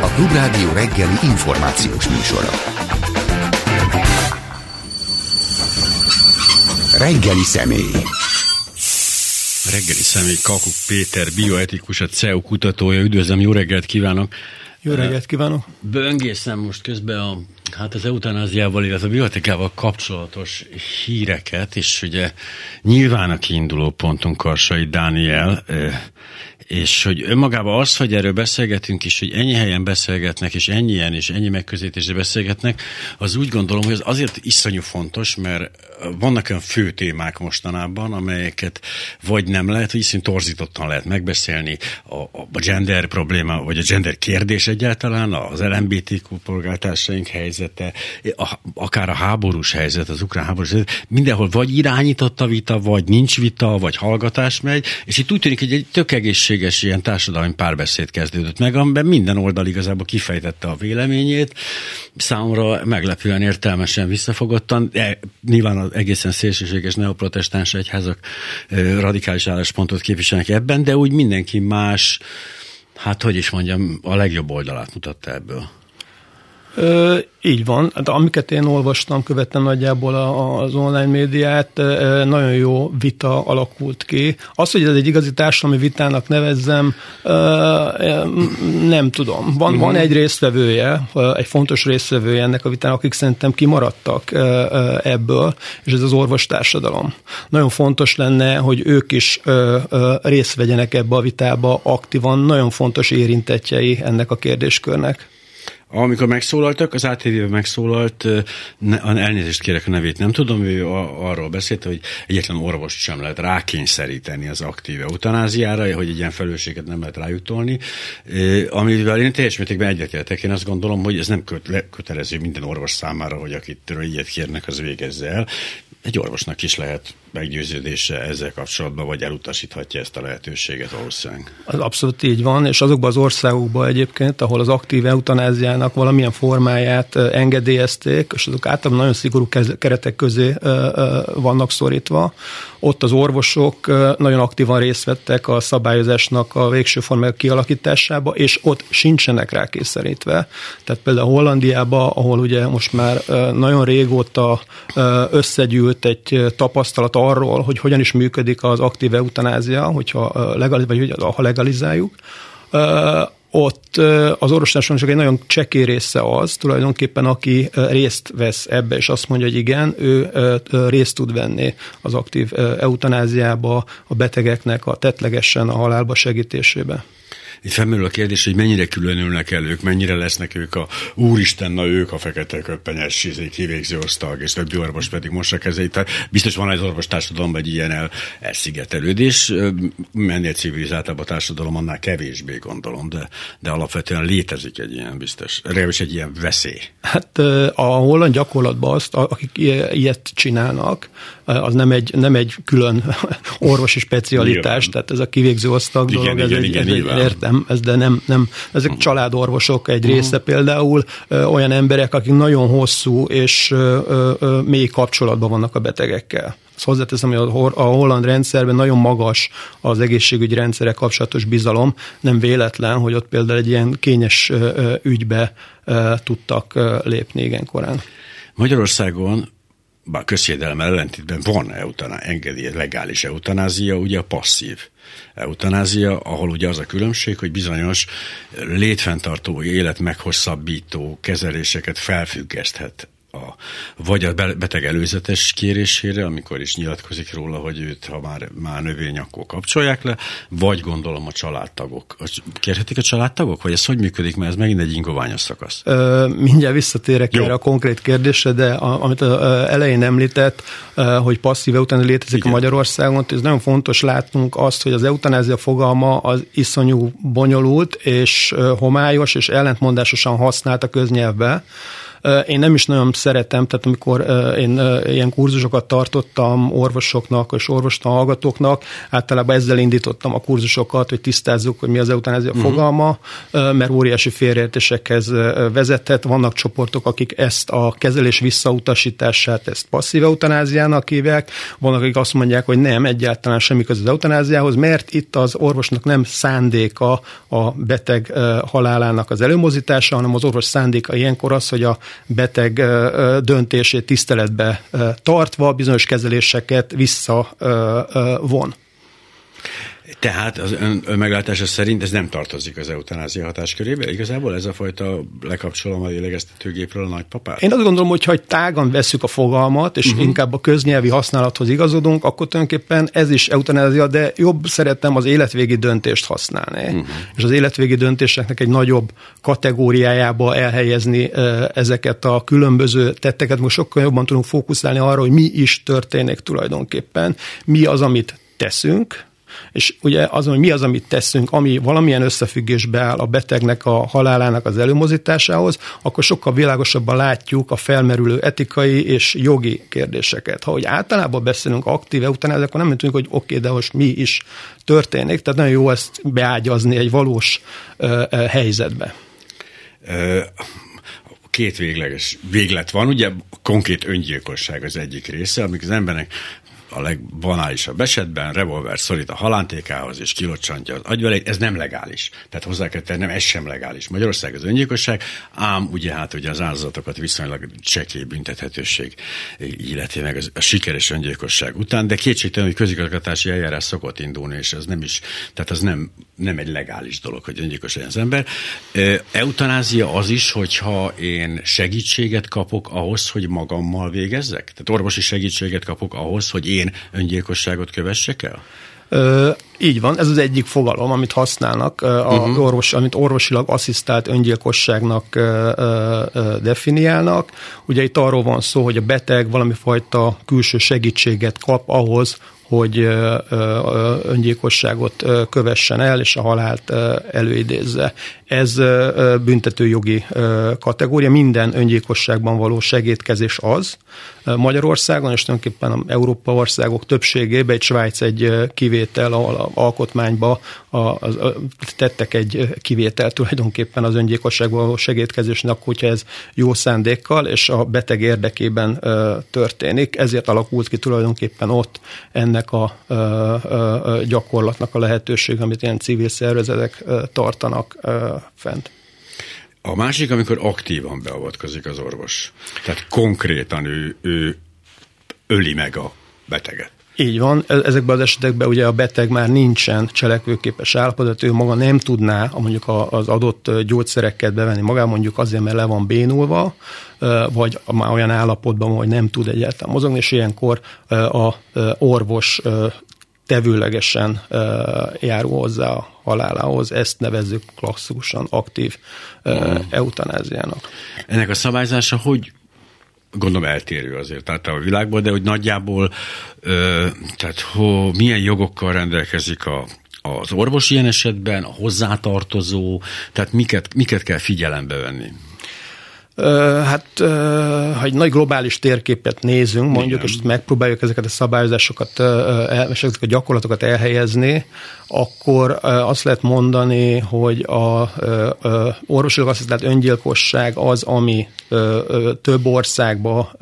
A Klubrádió reggeli információs műsora. Reggeli személy. Reggeli személy Kakuk Péter, bioetikus, a CEU kutatója. Üdvözlöm, jó reggelt kívánok! Jó reggelt kívánok! Böngészem most közben a, hát az eutanáziával, illetve a bioetikával kapcsolatos híreket, és ugye nyilván a kiinduló pontunk Karsai Dániel, és hogy önmagában az, hogy erről beszélgetünk, és hogy ennyi helyen beszélgetnek, és ennyien, és ennyi megközelítésre beszélgetnek, az úgy gondolom, hogy az azért iszonyú fontos, mert vannak olyan fő témák mostanában, amelyeket vagy nem lehet, vagy iszonyú torzítottan lehet megbeszélni, a, a gender probléma, vagy a gender kérdés egyáltalán, az LMBTQ polgártársaink helyzete, a, akár a háborús helyzet, az ukrán háborús helyzet, mindenhol vagy irányított a vita, vagy nincs vita, vagy hallgatás megy, és itt úgy tűnik, hogy egy tök egészséges ilyen társadalmi párbeszéd kezdődött meg, amiben minden oldal igazából kifejtette a véleményét, számomra meglepően értelmesen visszafogottan, de nyilván az egészen szélsőséges neoprotestáns egyházak radikális álláspontot képviselnek ebben, de úgy mindenki más, hát hogy is mondjam, a legjobb oldalát mutatta ebből. Ö, így van. Hát amiket én olvastam, követtem nagyjából az online médiát, nagyon jó vita alakult ki. Az, hogy ez egy igazi társadalmi vitának nevezzem, nem tudom. Van, uh-huh. van egy résztvevője, egy fontos résztvevője ennek a vitának, akik szerintem kimaradtak ebből, és ez az orvostársadalom. Nagyon fontos lenne, hogy ők is részt vegyenek ebbe a vitába aktívan, nagyon fontos érintetjei ennek a kérdéskörnek. Amikor megszólaltak, az ATV-ben megszólalt, ne, elnézést kérek a nevét, nem tudom, ő arról beszélt, hogy egyetlen orvost sem lehet rákényszeríteni az aktív eutanáziára, hogy egy ilyen felelősséget nem lehet rájutolni, amivel én teljes mértékben egyetértek. Én azt gondolom, hogy ez nem kötelező minden orvos számára, hogy akitől ilyet kérnek, az végezze el. Egy orvosnak is lehet meggyőződése ezzel kapcsolatban, vagy elutasíthatja ezt a lehetőséget valószínűleg. Az abszolút így van, és azokban az országokban egyébként, ahol az aktív eutanáziának valamilyen formáját engedélyezték, és azok általában nagyon szigorú keretek közé vannak szorítva, ott az orvosok nagyon aktívan részt vettek a szabályozásnak a végső formája kialakításába, és ott sincsenek rá kényszerítve. Tehát például Hollandiában, ahol ugye most már nagyon régóta összegyűlt egy tapasztalat arról, hogy hogyan is működik az aktív eutanázia, hogyha legaliz, vagy ha legalizáljuk, ott az orvoslásnak csak egy nagyon csekély része az, tulajdonképpen aki részt vesz ebbe, és azt mondja, hogy igen, ő részt tud venni az aktív eutanáziába, a betegeknek a tetlegesen a halálba segítésébe. Itt felmerül a kérdés, hogy mennyire különülnek el ők, mennyire lesznek ők a úristen, na ők a fekete köpenyes izé, kivégző osztag, és többi orvos pedig mossa kezeit. Tehát biztos van az orvostársadalomban egy ilyen el, elszigetelődés. Mennél civilizáltabb a társadalom, annál kevésbé gondolom, de, de alapvetően létezik egy ilyen biztos, legalábbis egy ilyen veszély. Hát a holland gyakorlatban azt, akik ilyet csinálnak, az nem egy, nem egy külön orvosi specialitás, tehát ez a kivégző osztag igen, dolog, igen, ez igen, egy, igen, értem, ez, de nem, nem ezek uh-huh. családorvosok egy uh-huh. része például, ö, olyan emberek, akik nagyon hosszú és ö, ö, mély kapcsolatban vannak a betegekkel. Azt hozzáteszem, hogy a holland rendszerben nagyon magas az egészségügyi rendszerek kapcsolatos bizalom. Nem véletlen, hogy ott például egy ilyen kényes ügybe tudtak lépni igen korán. Magyarországon bár közhiedelem ellentétben van eutaná, engedély, legális eutanázia, ugye a passzív eutanázia, ahol ugye az a különbség, hogy bizonyos létfenntartó, élet meghosszabbító kezeléseket felfüggeszthet a, vagy a beteg előzetes kérésére, amikor is nyilatkozik róla, hogy őt, ha már, már növény, akkor kapcsolják le, vagy gondolom a családtagok. Kérhetik a családtagok, vagy ez hogy működik, mert ez megint egy ingoványos szakasz? Ö, mindjárt visszatérek Jó. erre a konkrét kérdésre, de a, amit az elején említett, hogy passzív eutanázia létezik Igen. a Magyarországon, ez nagyon fontos látnunk azt, hogy az eutanázia fogalma az iszonyú bonyolult és homályos és ellentmondásosan használt a köznyelvbe Én nem is nagyon szeretem, tehát amikor én ilyen kurzusokat tartottam orvosoknak és orvostan hallgatóknak, általában ezzel indítottam a kurzusokat, hogy tisztázzuk, hogy mi az eutanázia uh-huh. fogalma, mert óriási félreértésekhez vezethet. Vannak csoportok, akik ezt a kezelés visszautasítását, ezt passzív eutanáziának hívják, vannak, akik azt mondják, hogy nem, egyáltalán semmi köz az eutanáziához, mert itt az orvosnak nem szándéka a beteg halálának az előmozítása, hanem az orvos szándéka ilyenkor az, hogy a beteg döntését tiszteletbe tartva bizonyos kezeléseket visszavon. Tehát az ön, ön meglátása szerint ez nem tartozik az eutanázia hatáskörébe? Igazából ez a fajta lekapcsolom a lélegeztetőgépről a nagypapát? Én azt gondolom, hogy ha tágan veszük a fogalmat, és uh-huh. inkább a köznyelvi használathoz igazodunk, akkor tulajdonképpen ez is eutanázia, de jobb szeretem az életvégi döntést használni. Uh-huh. És az életvégi döntéseknek egy nagyobb kategóriájába elhelyezni ezeket a különböző tetteket. Most sokkal jobban tudunk fókuszálni arra, hogy mi is történik tulajdonképpen, mi az, amit teszünk, és ugye az, hogy mi az, amit teszünk, ami valamilyen összefüggésbe áll a betegnek a halálának az előmozításához, akkor sokkal világosabban látjuk a felmerülő etikai és jogi kérdéseket. Ha hogy általában beszélünk aktív eutanázia, akkor nem mondjuk, hogy oké, okay, de most mi is történik, tehát nagyon jó ezt beágyazni egy valós uh, uh, helyzetbe. Uh két végleges véglet van, ugye konkrét öngyilkosság az egyik része, amik az embernek a legbanálisabb esetben revolver szorít a halántékához és kilocsantja az agyvelét, ez nem legális. Tehát hozzá kell tennem, ez sem legális. Magyarország az öngyilkosság, ám ugye hát ugye az áldozatokat viszonylag csekély büntethetőség illeti meg a sikeres öngyilkosság után, de kétségtelen, hogy közigazgatási eljárás szokott indulni, és ez nem is, tehát az nem, nem egy legális dolog, hogy öngyilkos legyen az ember. Eutanázia az is, hogyha én segítséget kapok ahhoz, hogy magammal végezzek? Tehát orvosi segítséget kapok ahhoz, hogy én én öngyilkosságot kövessek el? Ö, így van, ez az egyik fogalom, amit használnak, a uh-huh. orvos, amit orvosilag asszisztált öngyilkosságnak ö, ö, definiálnak. Ugye itt arról van szó, hogy a beteg valami fajta külső segítséget kap ahhoz, hogy öngyilkosságot kövessen el, és a halált előidézze. Ez büntetőjogi kategória, minden öngyilkosságban való segítkezés az. Magyarországon, és tulajdonképpen a Európa országok többségében, egy Svájc egy kivétel, ahol alkotmányba a, a, a, tettek egy kivétel tulajdonképpen az öngyilkosságban való segítkezésnek, hogyha ez jó szándékkal és a beteg érdekében történik. Ezért alakult ki tulajdonképpen ott ennek a, a, a gyakorlatnak a lehetőség, amit ilyen civil szervezetek tartanak fent. A másik, amikor aktívan beavatkozik az orvos. Tehát konkrétan ő, ő öli meg a beteget. Így van, e- ezekben az esetekben ugye a beteg már nincsen cselekvőképes állapot, ő maga nem tudná mondjuk az adott gyógyszereket bevenni magá, mondjuk azért, mert le van bénulva, vagy már olyan állapotban, hogy nem tud egyáltalán mozogni, és ilyenkor a orvos tevőlegesen járul hozzá a halálához. Ezt nevezzük klasszikusan aktív mm. eutanáziának. Ennek a szabályzása hogy gondolom eltérő azért tehát a világból, de hogy nagyjából ö, tehát ho, milyen jogokkal rendelkezik a, az orvos ilyen esetben, a hozzátartozó, tehát miket, miket kell figyelembe venni? Hát, ha egy nagy globális térképet nézünk, mondjuk, Igen. és megpróbáljuk ezeket a szabályozásokat, és ezeket a gyakorlatokat elhelyezni, akkor azt lehet mondani, hogy a orvosilag asszisztált öngyilkosság az, ami több országba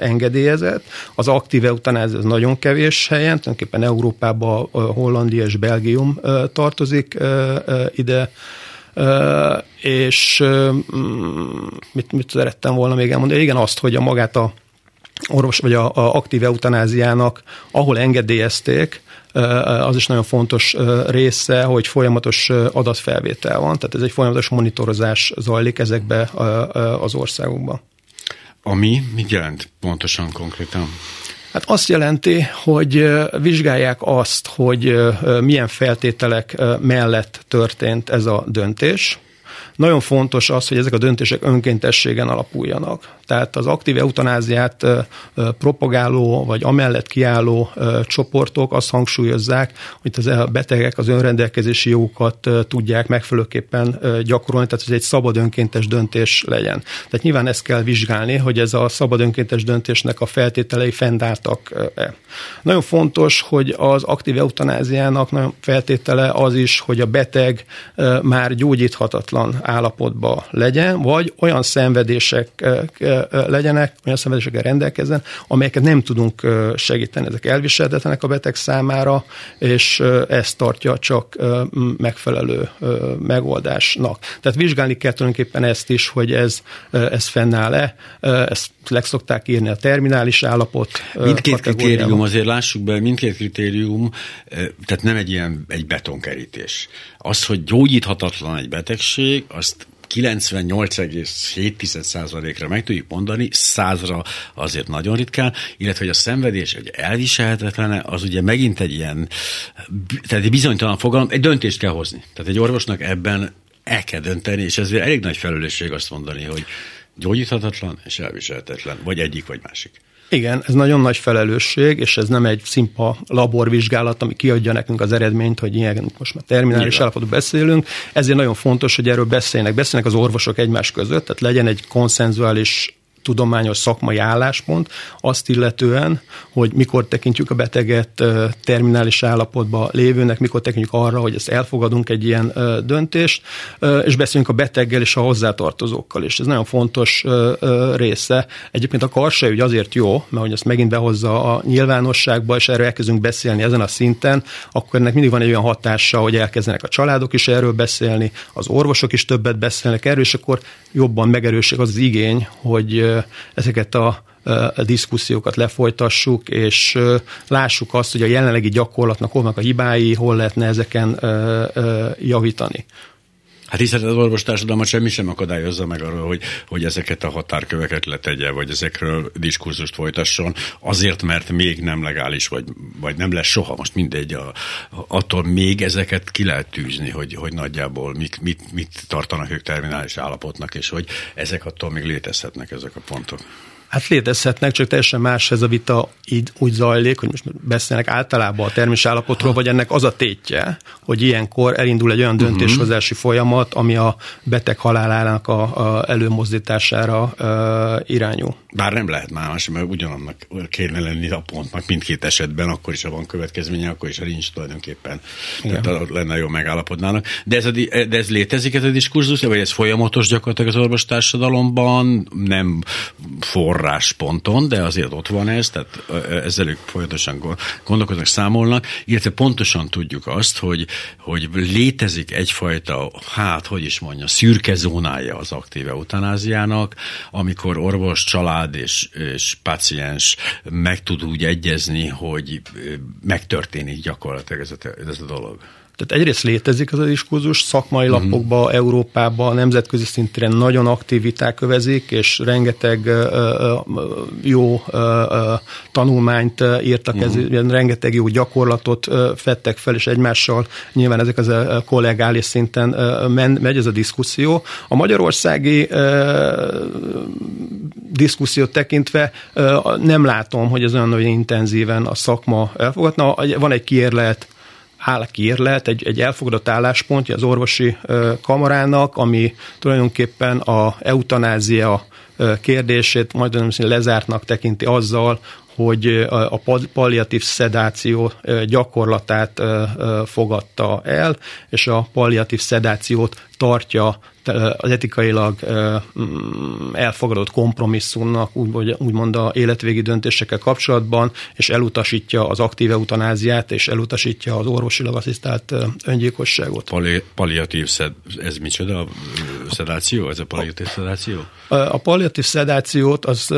engedélyezett. Az aktív eutanázia az nagyon kevés helyen, tulajdonképpen Európában Hollandia és Belgium tartozik ide és mit, mit szerettem volna még elmondani? Igen, azt, hogy a magát a orvos vagy a, a aktív eutanáziának, ahol engedélyezték, az is nagyon fontos része, hogy folyamatos adatfelvétel van, tehát ez egy folyamatos monitorozás zajlik ezekbe az országokban. Ami mit jelent pontosan, konkrétan? Hát azt jelenti, hogy vizsgálják azt, hogy milyen feltételek mellett történt ez a döntés. Nagyon fontos az, hogy ezek a döntések önkéntességen alapuljanak. Tehát az aktív eutanáziát propagáló vagy amellett kiálló csoportok azt hangsúlyozzák, hogy az a betegek az önrendelkezési jogokat tudják megfelelőképpen gyakorolni, tehát ez egy szabad önkéntes döntés legyen. Tehát nyilván ezt kell vizsgálni, hogy ez a szabad önkéntes döntésnek a feltételei fennálltak-e. Nagyon fontos, hogy az aktív eutanáziának nagyon feltétele az is, hogy a beteg már gyógyíthatatlan állapotban legyen, vagy olyan szenvedések legyenek, olyan szenvedésekkel rendelkezzen, amelyeket nem tudunk segíteni. Ezek elviselhetetlenek a beteg számára, és ezt tartja csak megfelelő megoldásnak. Tehát vizsgálni kell tulajdonképpen ezt is, hogy ez, ez fennáll-e, ezt leg szokták írni a terminális állapot. Mindkét kritérium, azért lássuk be, mindkét kritérium, tehát nem egy ilyen egy betonkerítés. Az, hogy gyógyíthatatlan egy betegség, azt 98,7%-ra meg tudjuk mondani, százra azért nagyon ritkán, illetve hogy a szenvedés egy elviselhetetlene, az ugye megint egy ilyen, tehát egy bizonytalan fogalom, egy döntést kell hozni. Tehát egy orvosnak ebben el kell dönteni, és ezért elég nagy felelősség azt mondani, hogy gyógyíthatatlan és elviselhetetlen, vagy egyik, vagy másik. Igen, ez nagyon nagy felelősség, és ez nem egy szimpa laborvizsgálat, ami kiadja nekünk az eredményt, hogy ilyen most már terminális állapotban beszélünk. Ezért nagyon fontos, hogy erről beszélnek. Beszélnek az orvosok egymás között, tehát legyen egy konszenzuális tudományos szakmai álláspont azt illetően, hogy mikor tekintjük a beteget terminális állapotba lévőnek, mikor tekintjük arra, hogy ezt elfogadunk egy ilyen döntést, és beszélünk a beteggel és a hozzátartozókkal is. Ez nagyon fontos része. Egyébként a karsajügy azért jó, mert hogy ezt megint behozza a nyilvánosságba, és erről elkezdünk beszélni ezen a szinten, akkor ennek mindig van egy olyan hatása, hogy elkezdenek a családok is erről beszélni, az orvosok is többet beszélnek erről, és akkor jobban megerőség az, az igény, hogy ezeket a a diszkusziókat lefolytassuk, és lássuk azt, hogy a jelenlegi gyakorlatnak hol a hibái, hol lehetne ezeken javítani. Hát hiszen az orvostársadalmat semmi sem akadályozza meg arról, hogy, hogy ezeket a határköveket letegye, vagy ezekről diskurzust folytasson, azért, mert még nem legális, vagy, vagy nem lesz soha, most mindegy, a, attól még ezeket ki lehet tűzni, hogy, hogy nagyjából mit, mit, mit tartanak ők terminális állapotnak, és hogy ezek attól még létezhetnek ezek a pontok. Hát létezhetnek, csak teljesen más ez a vita így úgy zajlik, hogy most beszélnek általában a termés állapotról, vagy ennek az a tétje, hogy ilyenkor elindul egy olyan mhm. döntéshozási folyamat, ami a beteg halálának a, a előmozdítására a, irányul. Bár nem lehet más, mert ugyanannak kéne lenni a pontnak mindkét esetben, akkor is, ha van következménye, akkor is, ha nincs tulajdonképpen. Igen. Tehát lenne jó megállapodnának. De ez, a, de ez létezik ez a diskurzus, vagy ez folyamatos gyakorlatilag az orvostársadalomban, nem for forrásponton, de azért ott van ez, tehát ezzel ők folyamatosan gondolkoznak, számolnak, illetve pontosan tudjuk azt, hogy, hogy létezik egyfajta, hát, hogy is mondja, szürke zónája az aktív eutanáziának, amikor orvos, család és, és paciens meg tud úgy egyezni, hogy megtörténik gyakorlatilag ez a, ez a dolog. Tehát egyrészt létezik az a diskurzus, szakmai uh-huh. lapokba, Európában, nemzetközi szinten nagyon aktív viták övezik, és rengeteg jó tanulmányt írtak, uh-huh. ez, rengeteg jó gyakorlatot fettek fel, és egymással nyilván ezek az a kollégális szinten men, megy ez a diszkuszió. A magyarországi diszkusziót tekintve nem látom, hogy ez olyan nagyon intenzíven a szakma elfogadna. Van egy kiérlet, áll kiérlet, egy, egy elfogadott álláspontja az orvosi kamarának, ami tulajdonképpen a eutanázia kérdését majd lezártnak tekinti azzal, hogy a palliatív szedáció gyakorlatát fogadta el, és a palliatív szedációt tartja az etikailag mm, elfogadott kompromisszumnak, úgy, úgymond a életvégi döntésekkel kapcsolatban, és elutasítja az aktív eutanáziát, és elutasítja az orvosilag asszisztált öngyilkosságot. Pali, palliatív szed, ez micsoda? Szedáció? Ez a palliatív szedáció? A palliatív szedációt az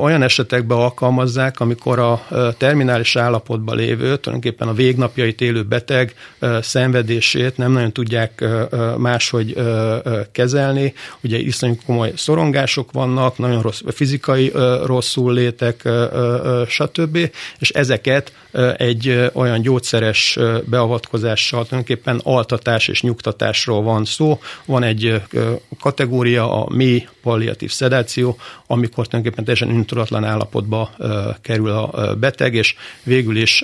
olyan esetekben alkalmazzák, amikor a terminális állapotban lévő, tulajdonképpen a végnapjait élő beteg szenvedését nem nagyon tudják máshogy kezelni. Ugye iszonyú komoly szorongások vannak, nagyon rossz fizikai rosszul létek, stb. És ezeket egy olyan gyógyszeres beavatkozással tulajdonképpen altatás és nyugtatásról van szó. Van egy kategória a mély palliatív szedáció, amikor tulajdonképpen teljesen intudatlan állapotba kerül a beteg, és végül is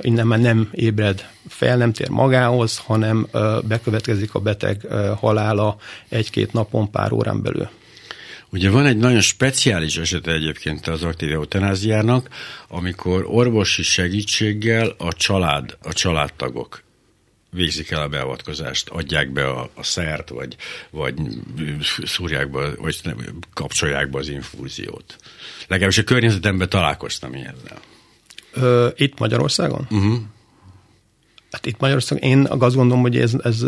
innen már nem ébred fel, nem tér magához, hanem bekövetkezik a beteg halála egy-két napon, pár órán belül. Ugye van egy nagyon speciális esete egyébként az aktív eutanáziának, amikor orvosi segítséggel a család, a családtagok végzik el a beavatkozást, adják be a, a szert, vagy, vagy szúrják be, vagy kapcsolják be az infúziót. Legalábbis a környezetemben találkoztam ilyennel. Ö, itt Magyarországon? Uh-huh. Hát itt Magyarországon én azt gondolom, hogy ez, ez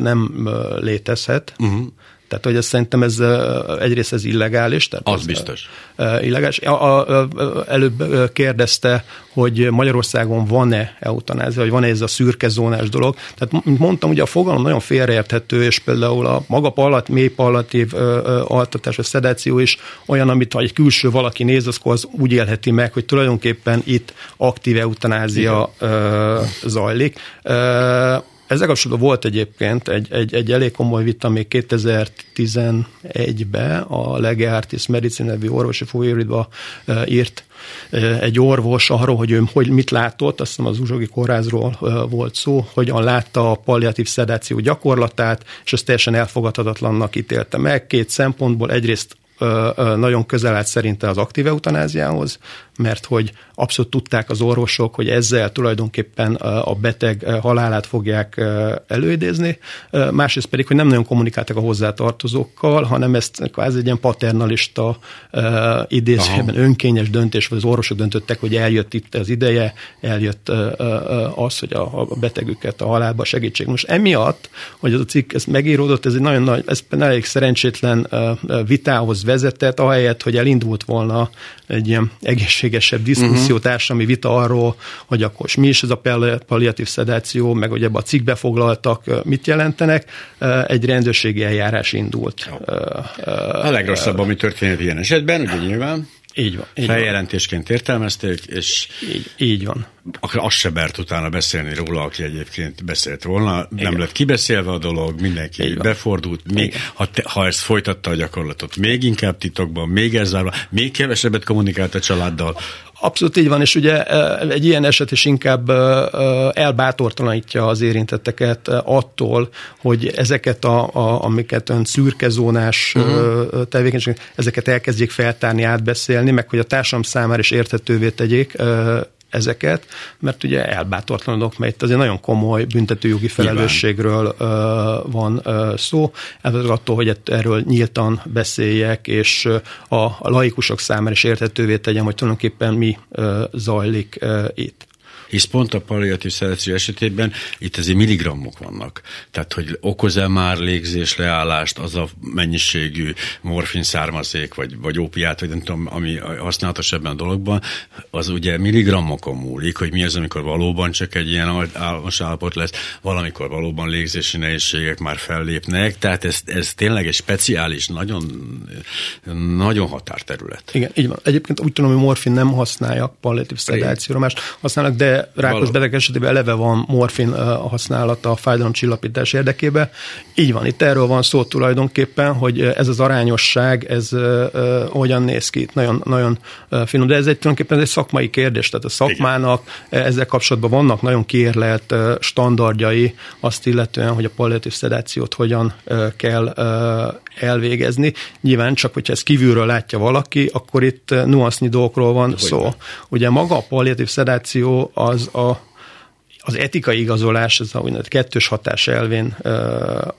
nem létezhet. Uh-huh. Tehát, hogy ez szerintem ez egyrészt ez illegális. Tehát az ez, biztos. Illegális. A, a, előbb kérdezte, hogy Magyarországon van-e eutanázia, vagy van-e ez a szürke zónás dolog. Tehát, mint mondtam, ugye a fogalom nagyon félreérthető, és például a maga pallat, mély pallatív altatás, vagy szedáció is olyan, amit ha egy külső valaki néz, akkor az úgy élheti meg, hogy tulajdonképpen itt aktív eutanázia Igen. zajlik. Ezzel kapcsolatban volt egyébként egy, egy, egy elég komoly vita még 2011-ben a Lege Artis Medicine nevű orvosi folyóiratba írt egy orvos arról, hogy ő hogy mit látott, azt hiszem az Uzsogi kórházról volt szó, hogyan látta a palliatív szedáció gyakorlatát, és ezt teljesen elfogadhatatlannak ítélte meg. Két szempontból. Egyrészt nagyon közel állt szerinte az aktív eutanáziához, mert hogy abszolút tudták az orvosok, hogy ezzel tulajdonképpen a beteg halálát fogják előidézni, másrészt pedig, hogy nem nagyon kommunikáltak a hozzátartozókkal, hanem ezt kvázi egy ilyen paternalista idézőben önkényes döntés, vagy az orvosok döntöttek, hogy eljött itt az ideje, eljött az, hogy a betegüket a halálba segítség. Most emiatt, hogy az a cikk ez megíródott, ez egy nagyon nagy, ez elég szerencsétlen vitához vezetett, ahelyett, hogy elindult volna egy ilyen egészségesebb diszkuszió, uh-huh. társadalmi vita arról, hogy akkor mi is ez a palliatív szedáció, meg hogy ebbe a cikkbe foglaltak mit jelentenek, egy rendőrségi eljárás indult. A legrosszabb, ami történt ilyen esetben, ugye nyilván. Így van. Így Feljelentésként van. értelmezték, és így, így van. Akkor azt se bert utána beszélni róla, aki egyébként beszélt volna. Igen. Nem lett kibeszélve a dolog, mindenki így befordult. Még, ha, te, ha ezt folytatta a gyakorlatot, még inkább titokban, még ezzel, még kevesebbet kommunikált a családdal, Abszolút így van, és ugye egy ilyen eset is inkább elbátortalanítja az érintetteket attól, hogy ezeket, a, a, amiket ön szürkezónás uh-huh. tevékenység, ezeket elkezdjék feltárni, átbeszélni, meg hogy a társam számára is érthetővé tegyék ezeket, mert ugye elbátortlanodok, mert itt azért nagyon komoly büntetőjogi felelősségről Nyilván. van szó, attól, hogy erről nyíltan beszéljek, és a laikusok számára is érthetővé tegyem, hogy tulajdonképpen mi zajlik itt hisz pont a palliatív szedáció esetében itt azért milligrammok vannak. Tehát, hogy okoz-e már légzés leállást az a mennyiségű morfin származék, vagy, vagy ópiát, vagy nem tudom, ami használatos ebben a dologban, az ugye milligrammokon múlik, hogy mi az, amikor valóban csak egy ilyen álmos állapot lesz, valamikor valóban légzési nehézségek már fellépnek, tehát ez, ez tényleg egy speciális, nagyon, nagyon határterület. Igen, így van. Egyébként úgy tudom, hogy morfin nem használják palliatív szedációra, más használnak, de rákos Való. beteg esetében eleve van morfin használata a fájdalomcsillapítás érdekében. Így van, itt erről van szó tulajdonképpen, hogy ez az arányosság, ez hogyan néz ki, nagyon, nagyon finom, de ez egy tulajdonképpen ez egy szakmai kérdés, tehát a szakmának Igen. ezzel kapcsolatban vannak nagyon kiérlelt standardjai azt illetően, hogy a palliatív szedációt hogyan kell elvégezni. Nyilván csak, hogyha ezt kívülről látja valaki, akkor itt nuansznyi dolgokról van Hogy szó. Ne. Ugye maga a palliatív szedáció az a az etikai igazolás, ez a úgynevezett kettős hatás elvén e,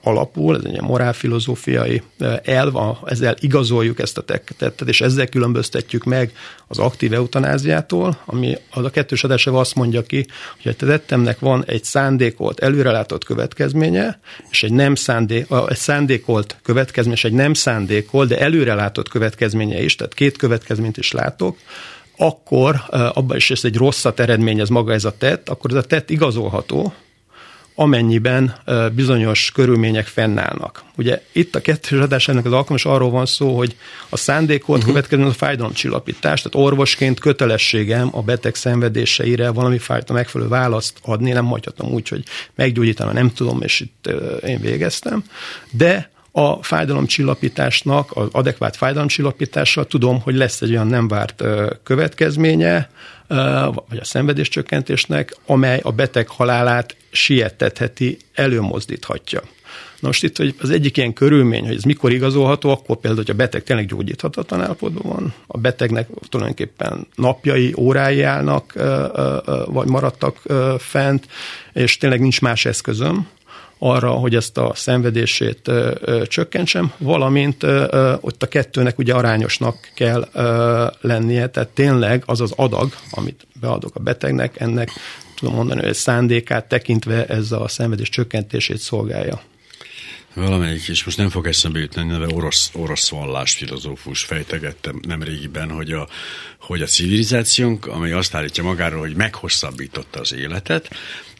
alapul, ez egy morálfilozófiai elv, a, ezzel igazoljuk ezt a tettet, és ezzel különböztetjük meg az aktív eutanáziától, ami az a kettős hatás azt mondja ki, hogy a tettemnek van egy szándékolt, előrelátott következménye, és egy nem szándék, egy szándékolt következmény, és egy nem szándékolt, de előrelátott következménye is, tehát két következményt is látok, akkor abban is ez egy rosszat eredményez maga ez a tett, akkor ez a tett igazolható, amennyiben bizonyos körülmények fennállnak. Ugye itt a kettős adás ennek az alkalmas arról van szó, hogy a szándékolt uh-huh. következően a fájdalomcsillapítás, tehát orvosként kötelességem a beteg szenvedéseire valami fajta megfelelő választ adni, nem hagyhatom úgy, hogy meggyógyítanom, nem tudom, és itt én végeztem, de A fájdalomcsillapításnak, az adekvát fájdalomcsillapítással tudom, hogy lesz egy olyan nem várt következménye, vagy a szenvedéscsökkentésnek, amely a beteg halálát sietetheti, előmozdíthatja. Na most itt hogy az egyik ilyen körülmény, hogy ez mikor igazolható, akkor például, hogy a beteg tényleg gyógyíthatatlan állapotban van, a betegnek tulajdonképpen napjai, órái állnak, vagy maradtak fent, és tényleg nincs más eszközöm, arra, hogy ezt a szenvedését csökkentsem, valamint ott a kettőnek ugye arányosnak kell lennie, tehát tényleg az az adag, amit beadok a betegnek, ennek tudom mondani, hogy szándékát tekintve ez a szenvedés csökkentését szolgálja. Valamelyik, és most nem fog eszembe jutni, neve orosz, orosz vallás filozófus fejtegettem nem régiben, hogy a, hogy a civilizációnk, amely azt állítja magáról, hogy meghosszabbította az életet,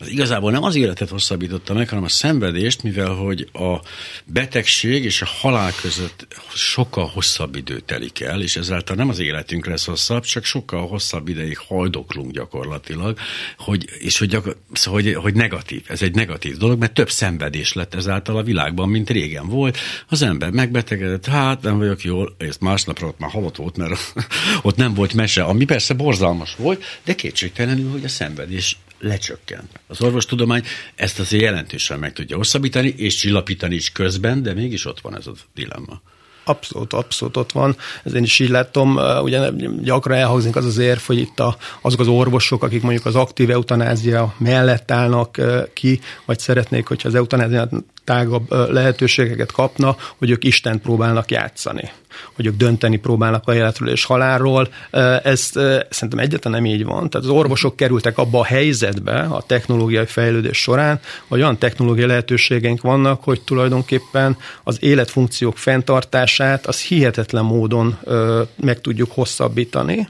az igazából nem az életet hosszabbította meg, hanem a szenvedést, mivel hogy a betegség és a halál között sokkal hosszabb idő telik el, és ezáltal nem az életünk lesz hosszabb, csak sokkal hosszabb ideig haldoklunk gyakorlatilag, hogy, és hogy, gyakor, hogy, hogy negatív, ez egy negatív dolog, mert több szenvedés lett ezáltal a világban, mint régen volt. Az ember megbetegedett, hát nem vagyok jól, ezt másnapra ott már halott volt, mert ott nem volt mese, ami persze borzalmas volt, de kétségtelenül, hogy a szenvedés lecsökkent. Az orvostudomány ezt azért jelentősen meg tudja hosszabbítani, és csillapítani is közben, de mégis ott van ez a dilemma. Abszolút, abszolút ott van. Ez én is így látom. Ugye gyakran elhangzik az az érv, hogy itt a, azok az orvosok, akik mondjuk az aktív eutanázia mellett állnak ki, vagy szeretnék, hogyha az eutanázia tágabb lehetőségeket kapna, hogy ők Istent próbálnak játszani hogy ők dönteni próbálnak a életről és halálról. Ez szerintem egyetlen nem így van. Tehát az orvosok kerültek abba a helyzetbe a technológiai fejlődés során, hogy olyan technológiai lehetőségeink vannak, hogy tulajdonképpen az életfunkciók fenntartását az hihetetlen módon meg tudjuk hosszabbítani,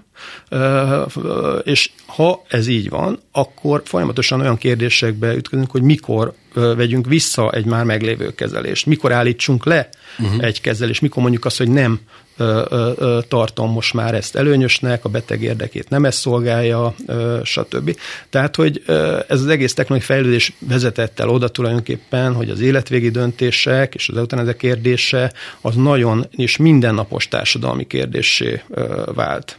és ha ez így van, akkor folyamatosan olyan kérdésekbe ütközünk, hogy mikor vegyünk vissza egy már meglévő kezelést, mikor állítsunk le uh-huh. egy kezelést, mikor mondjuk azt, hogy nem tartom most már ezt előnyösnek, a beteg érdekét nem ez szolgálja, stb. Tehát, hogy ez az egész technológiai fejlődés vezetett el oda tulajdonképpen, hogy az életvégi döntések és az eutanázia kérdése az nagyon és mindennapos társadalmi kérdésé vált.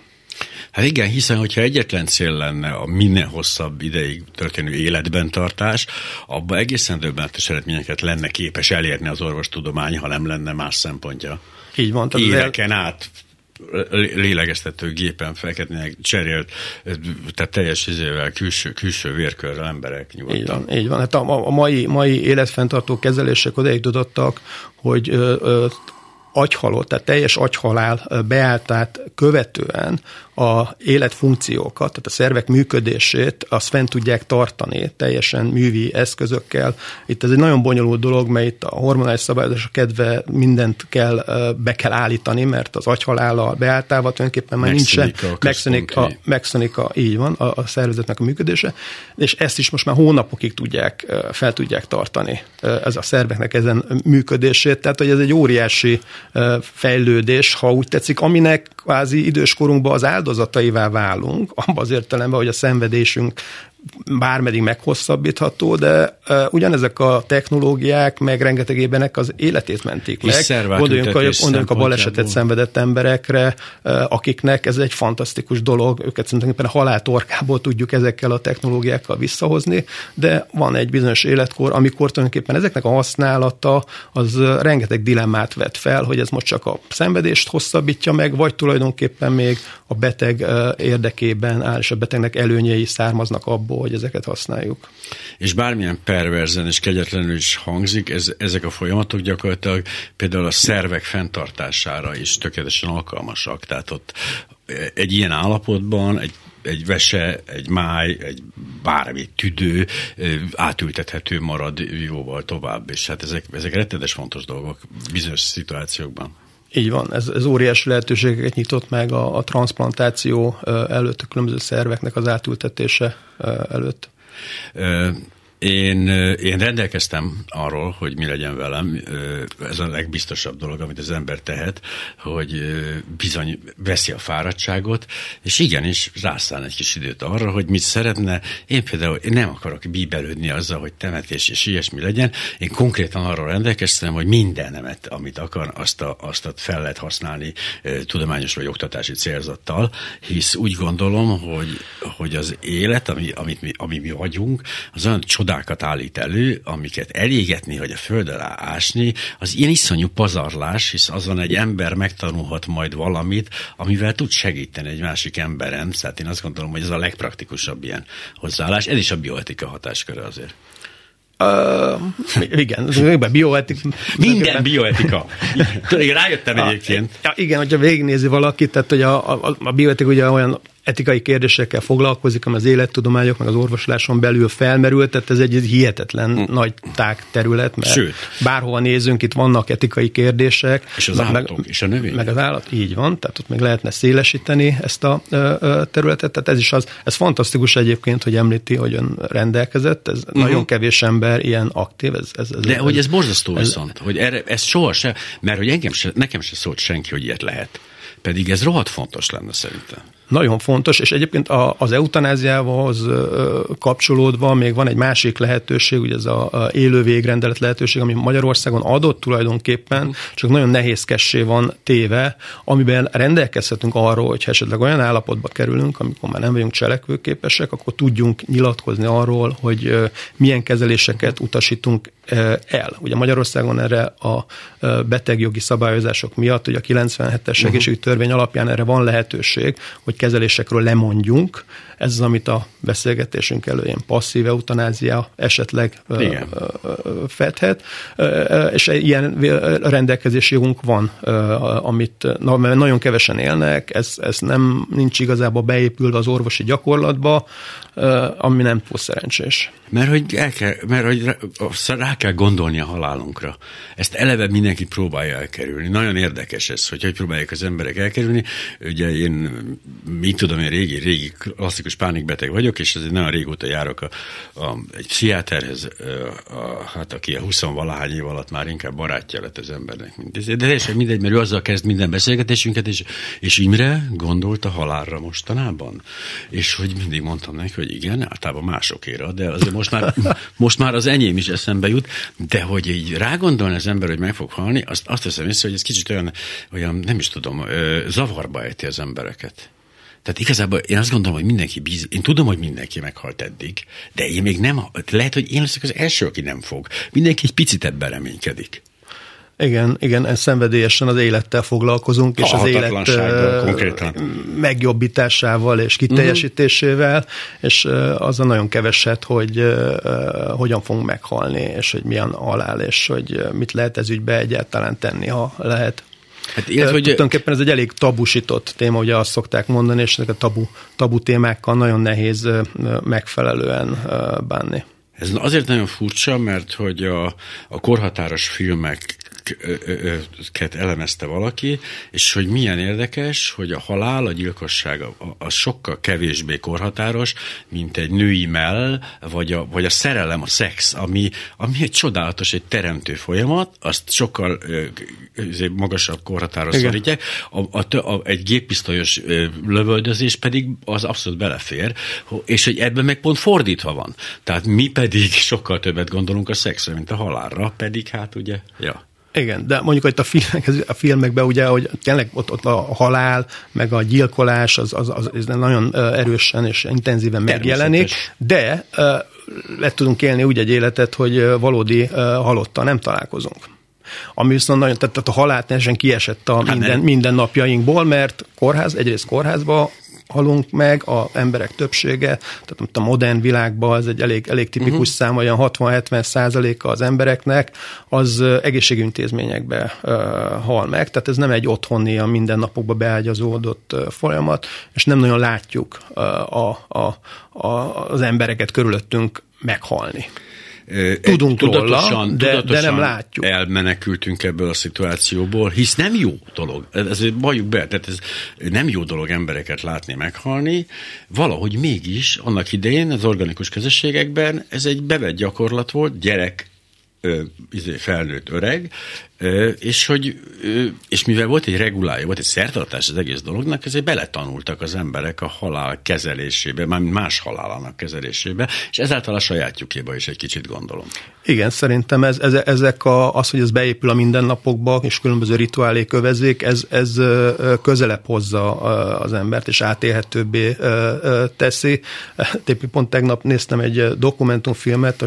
Hát igen, hiszen hogyha egyetlen cél lenne a minél hosszabb ideig történő életben tartás, abban egészen döbbenetes eredményeket lenne képes elérni az orvostudomány, ha nem lenne más szempontja. Így van. Éveken el... át lélegeztető gépen feketnének cserélt, tehát teljes izével, külső, külső vérkörrel emberek nyugodtan. Így van, így van. Hát a, a mai, mai életfenntartó kezelések odaig tudottak, hogy ö, ö, agyhalott, tehát teljes agyhalál beálltát követően a életfunkciókat, tehát a szervek működését, azt fent tudják tartani teljesen művi eszközökkel. Itt ez egy nagyon bonyolult dolog, mert itt a hormonális szabályozás kedve mindent kell, be kell állítani, mert az agyhalála beálltával tulajdonképpen már nincsen, megszűnik a, megszűnik a, így van, a, a szervezetnek a működése, és ezt is most már hónapokig tudják, fel tudják tartani ez a szerveknek ezen működését, tehát hogy ez egy óriási fejlődés, ha úgy tetszik, aminek kvázi időskorunkban az áldozataivá válunk, abban az értelemben, hogy a szenvedésünk bármeddig meghosszabbítható, de uh, ugyanezek a technológiák, meg rengeteg ébenek az életét mentik meg. Gondoljunk, a, gondoljunk a balesetet szenvedett emberekre, uh, akiknek ez egy fantasztikus dolog, őket szerintem a haláltorkából tudjuk ezekkel a technológiákkal visszahozni, de van egy bizonyos életkor, amikor tulajdonképpen ezeknek a használata az rengeteg dilemmát vet fel, hogy ez most csak a szenvedést hosszabbítja meg, vagy tulajdonképpen még a beteg érdekében áll, és a betegnek előnyei származnak abból, abból, hogy ezeket használjuk. És bármilyen perverzen és kegyetlenül is hangzik, ez, ezek a folyamatok gyakorlatilag például a szervek fenntartására is tökéletesen alkalmasak. Tehát ott egy ilyen állapotban egy egy vese, egy máj, egy bármi tüdő átültethető marad jóval tovább, és hát ezek, ezek rettedes fontos dolgok bizonyos szituációkban. Így van, ez, ez óriási lehetőségeket nyitott meg a, a transplantáció előtt, a különböző szerveknek az átültetése előtt. Én, én rendelkeztem arról, hogy mi legyen velem. Ez a legbiztosabb dolog, amit az ember tehet, hogy bizony veszi a fáradtságot, és igenis rászán egy kis időt arra, hogy mit szeretne. Én például én nem akarok bíbelődni azzal, hogy temetés és ilyesmi legyen. Én konkrétan arról rendelkeztem, hogy mindenemet, amit akar, azt, a, azt a fel lehet használni tudományos vagy oktatási célzattal, hisz úgy gondolom, hogy, hogy az élet, ami, amit mi, ami mi vagyunk, az olyan csodákat állít elő, amiket elégetni, vagy a föld alá ásni, az ilyen iszonyú pazarlás, hisz azon egy ember megtanulhat majd valamit, amivel tud segíteni egy másik emberen. Tehát én azt gondolom, hogy ez a legpraktikusabb ilyen hozzáállás. Ez is a bioetika hatásköre azért. Uh, igen, bioetika. Minden bioetika. Rájöttem egyébként. Ja, igen, hogyha végignézi valaki, tehát hogy a, a, a bioetika ugye olyan etikai kérdésekkel foglalkozik, ami az élettudományok, meg az orvosláson belül felmerült, tehát ez egy hihetetlen hm. nagy tág terület, mert Sőt. bárhova nézünk, itt vannak etikai kérdések. És az meg, állatok, meg, és a növény. Meg az állat, így van, tehát ott még lehetne szélesíteni ezt a ö, területet, tehát ez is az, ez fantasztikus egyébként, hogy említi, hogy ön rendelkezett, ez uh-huh. nagyon kevés ember ilyen aktív. Ez, ez, ez, De ez, hogy ez borzasztó ez, viszont, hogy erre, ez soha se, mert hogy engem se, nekem se szólt senki, hogy ilyet lehet. Pedig ez rohadt fontos lenne szerintem. Nagyon fontos, és egyébként az eutanáziával kapcsolódva még van egy másik lehetőség, ugye ez a élő végrendelet lehetőség, ami Magyarországon adott tulajdonképpen, csak nagyon nehézkessé van téve, amiben rendelkezhetünk arról, hogy esetleg olyan állapotba kerülünk, amikor már nem vagyunk cselekvőképesek, akkor tudjunk nyilatkozni arról, hogy milyen kezeléseket utasítunk el. Ugye Magyarországon erre a betegjogi szabályozások miatt, ugye a 97-es uh-huh. törvény alapján erre van lehetőség, hogy kezelésekről lemondjunk. Ez az, amit a beszélgetésünk elején passzív eutanázia esetleg Igen. fedhet, és ilyen rendelkezési jogunk van, amit na, nagyon kevesen élnek, ez, ez nem nincs igazából beépülve az orvosi gyakorlatba, ami nem túl szerencsés. Mert hogy, el kell, mert hogy rá kell gondolni a halálunkra. Ezt eleve mindenki próbálja elkerülni. Nagyon érdekes ez, hogy hogy próbálják az emberek elkerülni. Ugye én, mit tudom, én régi, régi klasszikus pánikbeteg vagyok, és azért nagyon régóta járok a, a, egy pszichiáterhez, a, a, hát aki a 20 valahány év alatt már inkább barátja lett az embernek. Mint ez. De teljesen mindegy, mert ő azzal kezd minden beszélgetésünket, és, és Imre gondolt a halálra mostanában. És hogy mindig mondtam neki, hogy igen, általában másokéra, de azért most már, most már az enyém is eszembe jut, de hogy így rágondolni az ember, hogy meg fog halni, azt, azt teszem észre, hogy ez kicsit olyan, olyan nem is tudom, zavarba ejti az embereket. Tehát igazából én azt gondolom, hogy mindenki bíz, én tudom, hogy mindenki meghalt eddig, de én még nem, lehet, hogy én leszek az első, aki nem fog. Mindenki egy picit ebben reménykedik. Igen, igen, ez szenvedélyesen az élettel foglalkozunk, és az élet konkrétan. megjobbításával és kiteljesítésével, uh-huh. és az a nagyon keveset, hogy hogyan fogunk meghalni, és hogy milyen alál, és hogy mit lehet ez ügybe egyáltalán tenni, ha lehet. Hát illetve, hogy... Tulajdonképpen ez egy elég tabusított téma, ugye azt szokták mondani, és ezek a tabu, tabu témákkal nagyon nehéz megfelelően bánni. Ez azért nagyon furcsa, mert hogy a, a korhatáros filmek ket elemezte valaki, és hogy milyen érdekes, hogy a halál, a gyilkosság az sokkal kevésbé korhatáros, mint egy női mell, vagy a, vagy a szerelem, a szex, ami, ami egy csodálatos, egy teremtő folyamat, azt sokkal magasabb korhatáros szorítják. A, a, a, egy géppisztolyos lövöldözés pedig az abszolút belefér, és hogy ebben meg pont fordítva van. Tehát mi pedig sokkal többet gondolunk a szexre, mint a halálra, pedig hát ugye, ja. Igen, de mondjuk itt a, filmek, a filmekben ugye, hogy tényleg ott, ott a halál, meg a gyilkolás, az, az, az, az nagyon erősen és intenzíven megjelenik, de le tudunk élni úgy egy életet, hogy valódi halottal nem találkozunk. Ami viszont nagyon, tehát a halált teljesen kiesett a hát minden, minden napjainkból, mert kórház, egyrészt kórházba halunk meg, a emberek többsége, tehát a modern világban ez egy elég, elég tipikus uh-huh. szám, olyan 60-70 százaléka az embereknek, az egészségintézményekbe uh, hal meg, tehát ez nem egy otthoni, a mindennapokba beágyazódott folyamat, és nem nagyon látjuk a, a, a, az embereket körülöttünk meghalni. Tudunk róla, de, de nem látjuk. elmenekültünk ebből a szituációból, hisz nem jó dolog, ez bajuk be, tehát ez nem jó dolog embereket látni, meghalni, valahogy mégis annak idején az organikus közösségekben ez egy bevett gyakorlat volt, gyerek izé, felnőtt öreg, és hogy és mivel volt egy regulája, volt egy szertartás az egész dolognak, ezért beletanultak az emberek a halál kezelésébe, már más halálának kezelésébe, és ezáltal a sajátjukéba is egy kicsit gondolom. Igen, szerintem ez, ez, ezek a, az, hogy ez beépül a mindennapokba, és különböző rituálé kövezik, ez, ez közelebb hozza az embert, és átélhetőbbé teszi. Tényleg pont tegnap néztem egy dokumentumfilmet,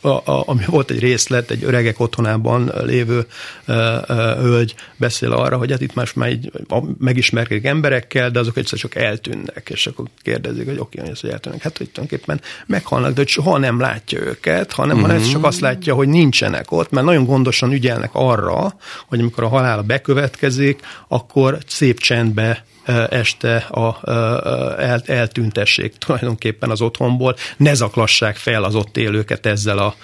a, a, ami volt egy részlet, egy öregek otthonában lévő hölgy beszél arra, hogy hát itt más már így megismerkedik emberekkel, de azok egyszer csak eltűnnek, és akkor kérdezik, hogy oké, okay, hogy eltűnnek. Hát, hogy tulajdonképpen meghalnak, de soha nem látja őket, hanem, mm-hmm. hanem csak azt látja, hogy nincsenek ott, mert nagyon gondosan ügyelnek arra, hogy amikor a halála bekövetkezik, akkor szép csendbe este a, el, eltüntessék tulajdonképpen az otthonból, ne zaklassák fel az ott élőket ezzel a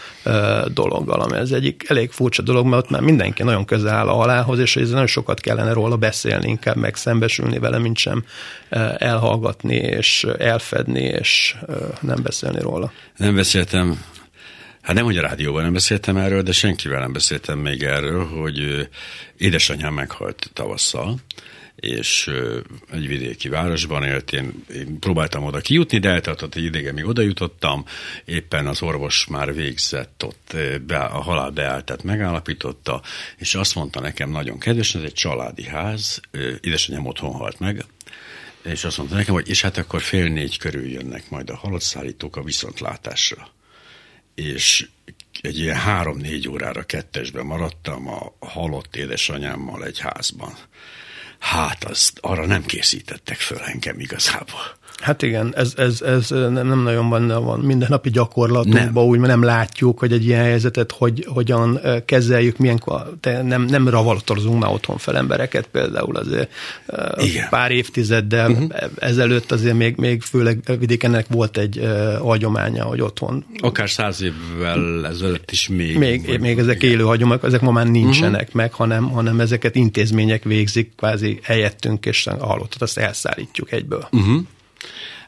dologgal, ami ez egyik elég furcsa dolog, mert ott már mindenki nagyon közel áll a halálhoz, és ez nagyon sokat kellene róla beszélni, inkább meg szembesülni vele, mint sem elhallgatni és elfedni, és nem beszélni róla. Nem beszéltem Hát nem, hogy a rádióban nem beszéltem erről, de senkivel nem beszéltem még erről, hogy édesanyám meghalt tavasszal, és egy vidéki városban élt, én, én próbáltam oda kijutni, de eltartott egy ideig, míg oda jutottam, éppen az orvos már végzett ott, be, a halál beálltát megállapította, és azt mondta nekem nagyon kedvesen, ez egy családi ház, édesanyám otthon halt meg, és azt mondta nekem, hogy és hát akkor fél négy körül jönnek majd a halott szállítók a viszontlátásra. És egy ilyen három-négy órára kettesben maradtam a halott édesanyámmal egy házban hát azt arra nem készítettek föl engem igazából. Hát igen, ez, ez, ez nem, nem nagyon van, van mindennapi gyakorlatunkban, úgy, mert nem látjuk, hogy egy ilyen helyzetet hogy, hogyan kezeljük, milyen, te nem, nem ravalotozunk már otthon fel embereket például azért igen. pár évtizeddel uh-huh. ezelőtt azért még, még főleg vidékennek volt egy uh, hagyománya, hogy otthon. Akár száz évvel ezelőtt is még. Még, vagy, még ezek igen. élő hagyományok, ezek ma már nincsenek uh-huh. meg, hanem, hanem ezeket intézmények végzik kvázi helyettünk, és a halottat azt elszállítjuk egyből. Uh-huh.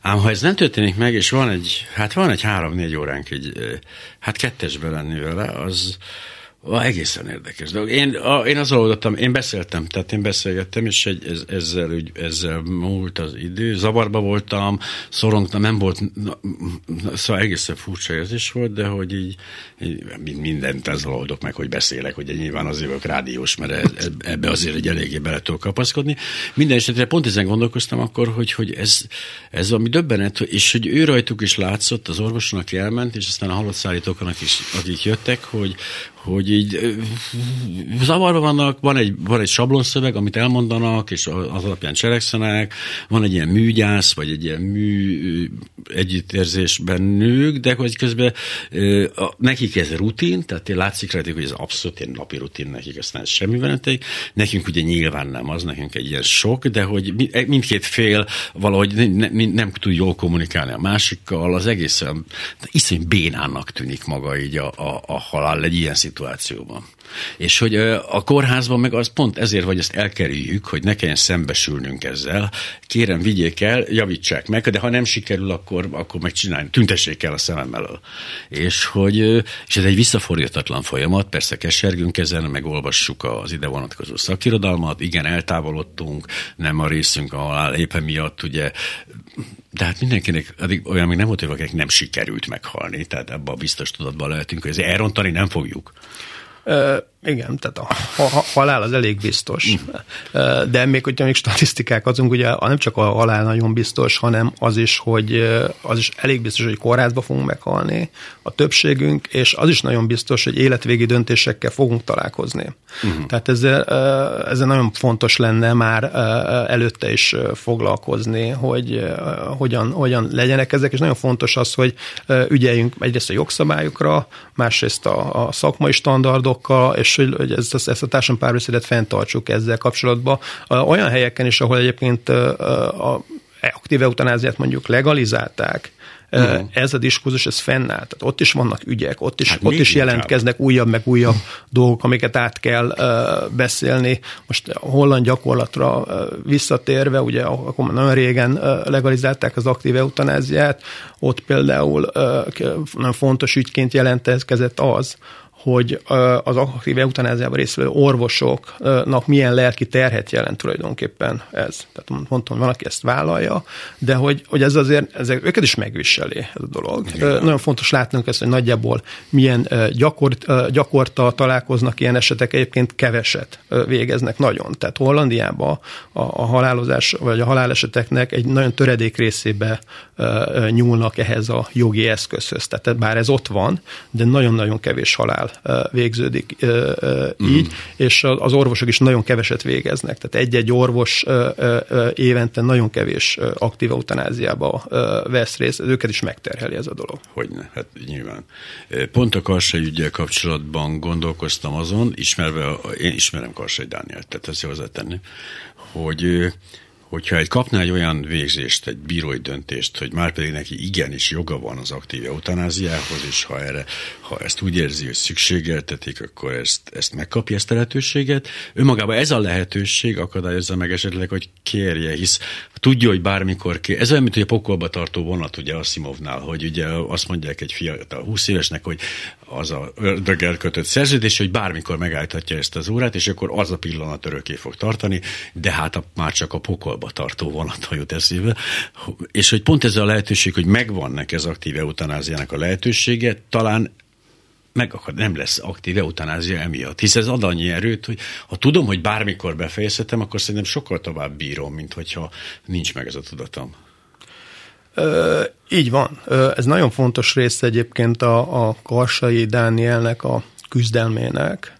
Ám ha ez nem történik meg, és van egy, hát van egy három-négy óránk egy, hát kettesbe lenni vele, az, a, egészen érdekes dolog. Én, a, én az oldottam, én beszéltem, tehát én beszélgettem, és egy, ez, ezzel, úgy, ezzel múlt az idő, zavarba voltam, szorongtam, nem volt, na, szóval egészen furcsa érzés volt, de hogy így, így mindent ezzel oldok meg, hogy beszélek, hogy nyilván azért vagyok rádiós, mert ebbe azért egy eléggé bele tudok kapaszkodni. Minden esetre pont ezen gondolkoztam akkor, hogy, hogy ez, ez ami döbbenet, és hogy ő rajtuk is látszott, az orvoson, aki elment, és aztán a halott szállítókon, akik, akik jöttek, hogy, hogy így zavarva vannak, van egy, van egy sablonszöveg, amit elmondanak, és az alapján cselekszenek, van egy ilyen műgyász, vagy egy ilyen mű együttérzésben nők, de hogy közben nekik ez rutin, tehát látszik rajta, hogy ez abszolút egy napi rutin nekik, aztán ez semmi veneték. Nekünk ugye nyilván nem az, nekünk egy ilyen sok, de hogy mindkét fél valahogy ne, ne, nem tud jól kommunikálni a másikkal, az egészen iszonyú bénának tűnik maga így a, a, a halál egy ilyen szituáció szituációban. És hogy a kórházban meg az pont ezért, hogy ezt elkerüljük, hogy ne kelljen szembesülnünk ezzel. Kérem, vigyék el, javítsák meg, de ha nem sikerül, akkor, akkor meg csinálni, tüntessék el a szemem elől. És, hogy, és ez egy visszafordítatlan folyamat, persze kesergünk ezen, megolvassuk az ide vonatkozó szakirodalmat, igen, eltávolodtunk, nem a részünk a halál éppen miatt, ugye de hát mindenkinek addig olyan még nem volt, hogy nem sikerült meghalni, tehát ebben a biztos tudatban lehetünk, hogy elrontani nem fogjuk. 呃 Igen, tehát a, a halál az elég biztos. De még hogyha még statisztikák azunk, ugye nem csak a halál nagyon biztos, hanem az is, hogy az is elég biztos, hogy kórházba fogunk meghalni a többségünk, és az is nagyon biztos, hogy életvégi döntésekkel fogunk találkozni. Uh-huh. Tehát ezzel, ezzel nagyon fontos lenne már előtte is foglalkozni, hogy hogyan, hogyan legyenek ezek, és nagyon fontos az, hogy ügyeljünk egyrészt a jogszabályokra, másrészt a, a szakmai standardokkal, és hogy, hogy ezt, ezt a társadalmi párbeszédet fenntartsuk ezzel kapcsolatban. Olyan helyeken is, ahol egyébként a aktív eutanáziát mondjuk legalizálták, Uh-huh. Ez a diskurzus, ez fennáll. Tehát ott is vannak ügyek, ott is, hát ott is jelentkeznek inkább. újabb meg újabb dolgok, amiket át kell uh, beszélni. Most a holland gyakorlatra uh, visszatérve, ugye akkor nagyon régen uh, legalizálták az aktív eutanáziát, ott például uh, nagyon fontos ügyként jelentkezett az, hogy az aktív eutanáziában részvevő orvosoknak milyen lelki terhet jelent tulajdonképpen ez. Tehát mondtam, van, aki ezt vállalja, de hogy, hogy ez azért, ezek, őket is megviseli ez a dolog. Igen. Nagyon fontos látnunk ezt, hogy nagyjából milyen gyakor, gyakorta találkoznak ilyen esetek, egyébként keveset végeznek nagyon. Tehát Hollandiában a, a halálozás, vagy a haláleseteknek egy nagyon töredék részébe nyúlnak ehhez a jogi eszközhöz. Tehát bár ez ott van, de nagyon-nagyon kevés halál végződik így, mm. és az orvosok is nagyon keveset végeznek. Tehát egy-egy orvos évente nagyon kevés aktív eutanáziába vesz részt, őket is megterheli ez a dolog. Hogyne, hát nyilván. Pont a Karsai ügyel kapcsolatban gondolkoztam azon, ismerve, én ismerem Karsai Dánielt, tehát ezt hozzátenni, hogy hogyha egy kapná egy olyan végzést, egy bírói döntést, hogy már pedig neki igenis joga van az aktív eutanáziához, és ha erre, ha ezt úgy érzi, hogy szükségeltetik, akkor ezt, ezt megkapja ezt a lehetőséget. Önmagában ez a lehetőség akadályozza meg esetleg, hogy kérje, hisz tudja, hogy bármikor kér. Ez olyan, mint hogy a pokolba tartó vonat, ugye Asimovnál, hogy ugye azt mondják egy fiatal 20 évesnek, hogy az a ördöggel kötött szerződés, hogy bármikor megállíthatja ezt az órát, és akkor az a pillanat örökké fog tartani, de hát a, már csak a pokolba tartó vonat jut eszébe. És hogy pont ez a lehetőség, hogy megvan neki az aktív eutanáziának a lehetősége, talán megakad, nem lesz aktív eutanázia emiatt. Hisz ez ad annyi erőt, hogy ha tudom, hogy bármikor befejezhetem, akkor szerintem sokkal tovább bírom, mint hogyha nincs meg ez a tudatom. Így van. Ez nagyon fontos része egyébként a, a Karsai Dánielnek a küzdelmének,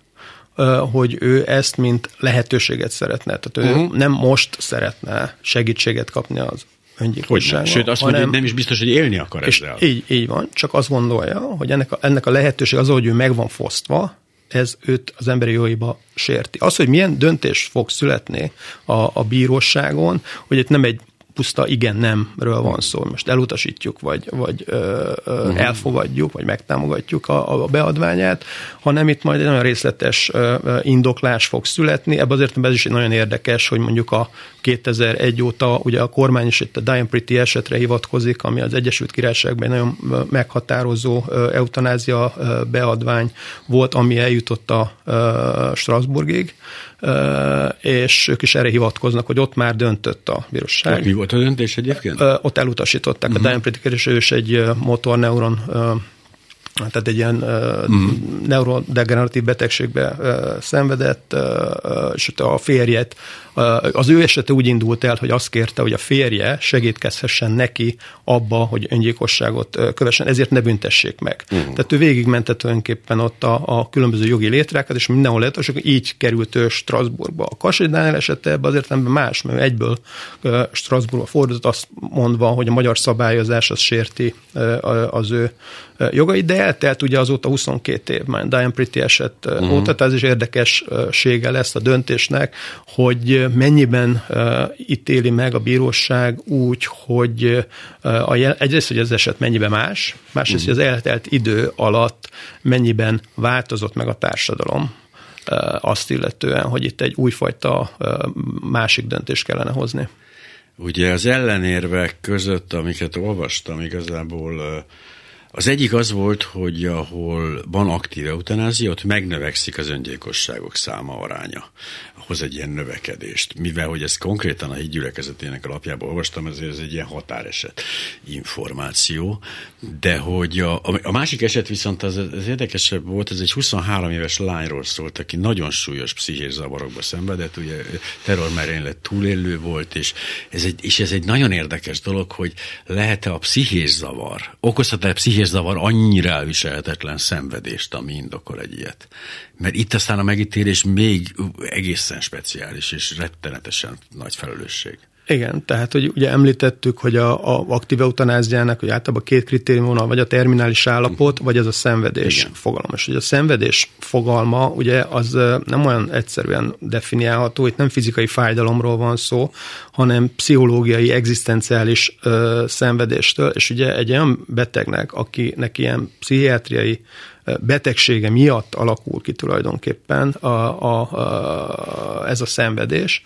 hogy ő ezt mint lehetőséget szeretne. Tehát ő uh-huh. nem most szeretne segítséget kapni az öngyilkosságon. Sőt, azt mondja, hogy nem is biztos, hogy élni akar és ezzel. Így, így van, csak azt gondolja, hogy ennek a, ennek a lehetőség az, hogy ő meg van fosztva, ez őt az emberi jóiba sérti. Az, hogy milyen döntés fog születni a, a bíróságon, hogy itt nem egy puszta igen-nemről van szó. Most elutasítjuk, vagy, vagy ö, ö, uh-huh. elfogadjuk, vagy megtámogatjuk a, a beadványát, hanem itt majd egy nagyon részletes ö, indoklás fog születni. Ebben azért ez is nagyon érdekes, hogy mondjuk a 2001 óta ugye a kormány is itt a Diane Pretty esetre hivatkozik, ami az Egyesült Királyságban nagyon meghatározó eutanázia beadvány volt, ami eljutott a Strasbourgig, és ők is erre hivatkoznak, hogy ott már döntött a bíróság. Mi volt a döntés egyébként? Ott elutasították. Uh-huh. A Diane Pretty és ő is egy motorneuron tehát egy ilyen mm. neurodegeneratív betegségbe szenvedett, és a férjet az ő esete úgy indult el, hogy azt kérte, hogy a férje segítkezhessen neki abba, hogy öngyilkosságot kövessen, ezért ne büntessék meg. Uh-huh. Tehát ő végigmente tulajdonképpen ott a, a különböző jogi létrákat, és mindenhol lehet, és így került ő Strasbourgba. A Kassai Dániel esete ebben azért nem más, mert egyből Strasbourgba fordult, azt mondva, hogy a magyar szabályozás az sérti az ő jogait, de eltelt ugye azóta 22 év már Diane Pretty eset uh-huh. óta, tehát ez is érdekessége lesz a döntésnek, hogy mennyiben ítéli meg a bíróság úgy, hogy uh, a jel, egyrészt, hogy az eset mennyiben más, másrészt, hogy az eltelt idő alatt mennyiben változott meg a társadalom uh, azt illetően, hogy itt egy újfajta másik döntést kellene hozni. Ugye az ellenérvek között, amiket olvastam, igazából az egyik az volt, hogy ahol van aktív eutanázia, ott megnövekszik az öngyilkosságok száma aránya hoz egy ilyen növekedést. Mivel, hogy ez konkrétan a hídgyülekezetének alapjában olvastam, ezért ez egy ilyen határeset információ, de hogy a, a másik eset viszont az, az érdekesebb volt, ez egy 23 éves lányról szólt, aki nagyon súlyos pszichés zavarokba szenvedett, ugye terrormerénylet túlélő volt, és ez, egy, és ez egy nagyon érdekes dolog, hogy lehet-e a pszichés zavar, okozhat-e a pszichés zavar annyira elviselhetetlen szenvedést, ami indokol egy ilyet. Mert itt aztán a megítélés még egészen speciális és rettenetesen nagy felelősség. Igen, tehát hogy ugye említettük, hogy a, a aktív eutanáziának, hogy általában két kritérium van, vagy a terminális állapot, vagy ez a szenvedés Igen. fogalom. És ugye a szenvedés fogalma ugye az nem olyan egyszerűen definiálható, itt nem fizikai fájdalomról van szó, hanem pszichológiai, egzisztenciális ö, szenvedéstől, és ugye egy olyan betegnek, akinek ilyen pszichiátriai betegsége miatt alakul ki tulajdonképpen a, a, a, ez a szenvedés.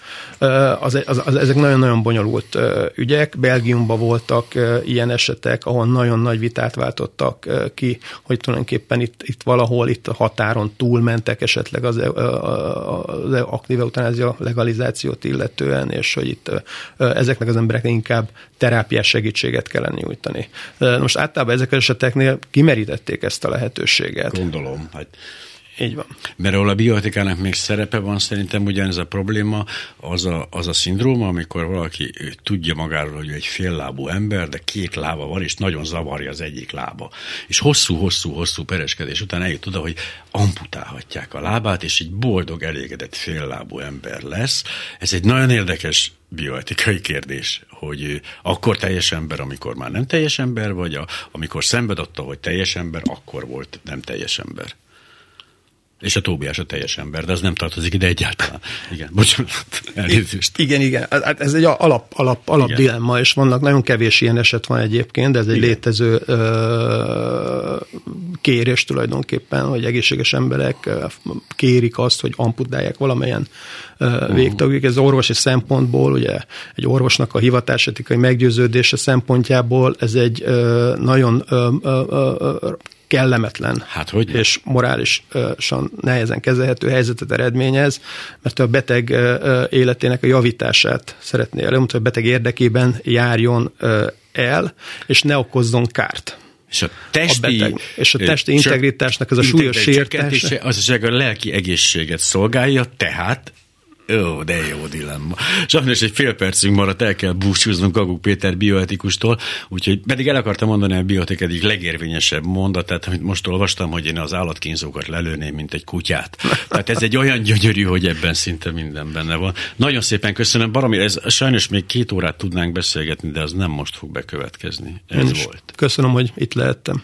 Az, az, az, ezek nagyon-nagyon bonyolult ügyek. Belgiumban voltak ilyen esetek, ahol nagyon nagy vitát váltottak ki, hogy tulajdonképpen itt, itt valahol itt a határon túlmentek esetleg az, az aktív eutanázia legalizációt illetően, és hogy itt ezeknek az embereknek inkább terápiás segítséget kellene nyújtani. Most általában ezek az eseteknél kimerítették ezt a lehetőséget. Gondolom. Hát így van. Mert ahol a biotikának még szerepe van, szerintem ugyanez a probléma, az a, az a szindróma, amikor valaki tudja magáról, hogy egy féllábú ember, de két lába van, és nagyon zavarja az egyik lába. És hosszú-hosszú-hosszú pereskedés után eljut oda, hogy amputálhatják a lábát, és egy boldog, elégedett féllábú ember lesz. Ez egy nagyon érdekes bioetikai kérdés, hogy akkor teljes ember, amikor már nem teljes ember, vagy a, amikor szenved attól, hogy teljes ember, akkor volt nem teljes ember. És a Tóbiás a teljes ember, de az nem tartozik ide egyáltalán. Igen, bocsánat, elnézést. Igen, igen. Hát ez egy alap, alap, alap igen. dilemma, és vannak nagyon kevés ilyen eset van egyébként, de ez egy igen. létező ö, kérés tulajdonképpen, hogy egészséges emberek kérik azt, hogy amputálják valamelyen uh-huh. végtagjuk. Ez orvosi szempontból, ugye egy orvosnak a hivatásetikai meggyőződése szempontjából ez egy ö, nagyon ö, ö, ö, kellemetlen hát, hogy? és morálisan nehezen kezelhető helyzetet eredményez, mert a beteg életének a javítását szeretné elő, hogy a beteg érdekében járjon el, és ne okozzon kárt. És a testi, a beteg, és a testi integritásnak ez a súlyos sértése. Az a lelki egészséget szolgálja, tehát Ó, de jó dilemma. Sajnos egy fél percünk maradt, el kell búcsúznunk Gaguk Péter bioetikustól, úgyhogy pedig el akartam mondani a bioetik egyik legérvényesebb mondatát, amit most olvastam, hogy én az állatkínzókat lelőném, mint egy kutyát. Tehát ez egy olyan gyönyörű, hogy ebben szinte minden benne van. Nagyon szépen köszönöm, Baromi, ez sajnos még két órát tudnánk beszélgetni, de az nem most fog bekövetkezni. Ez volt. Köszönöm, hogy itt lehettem.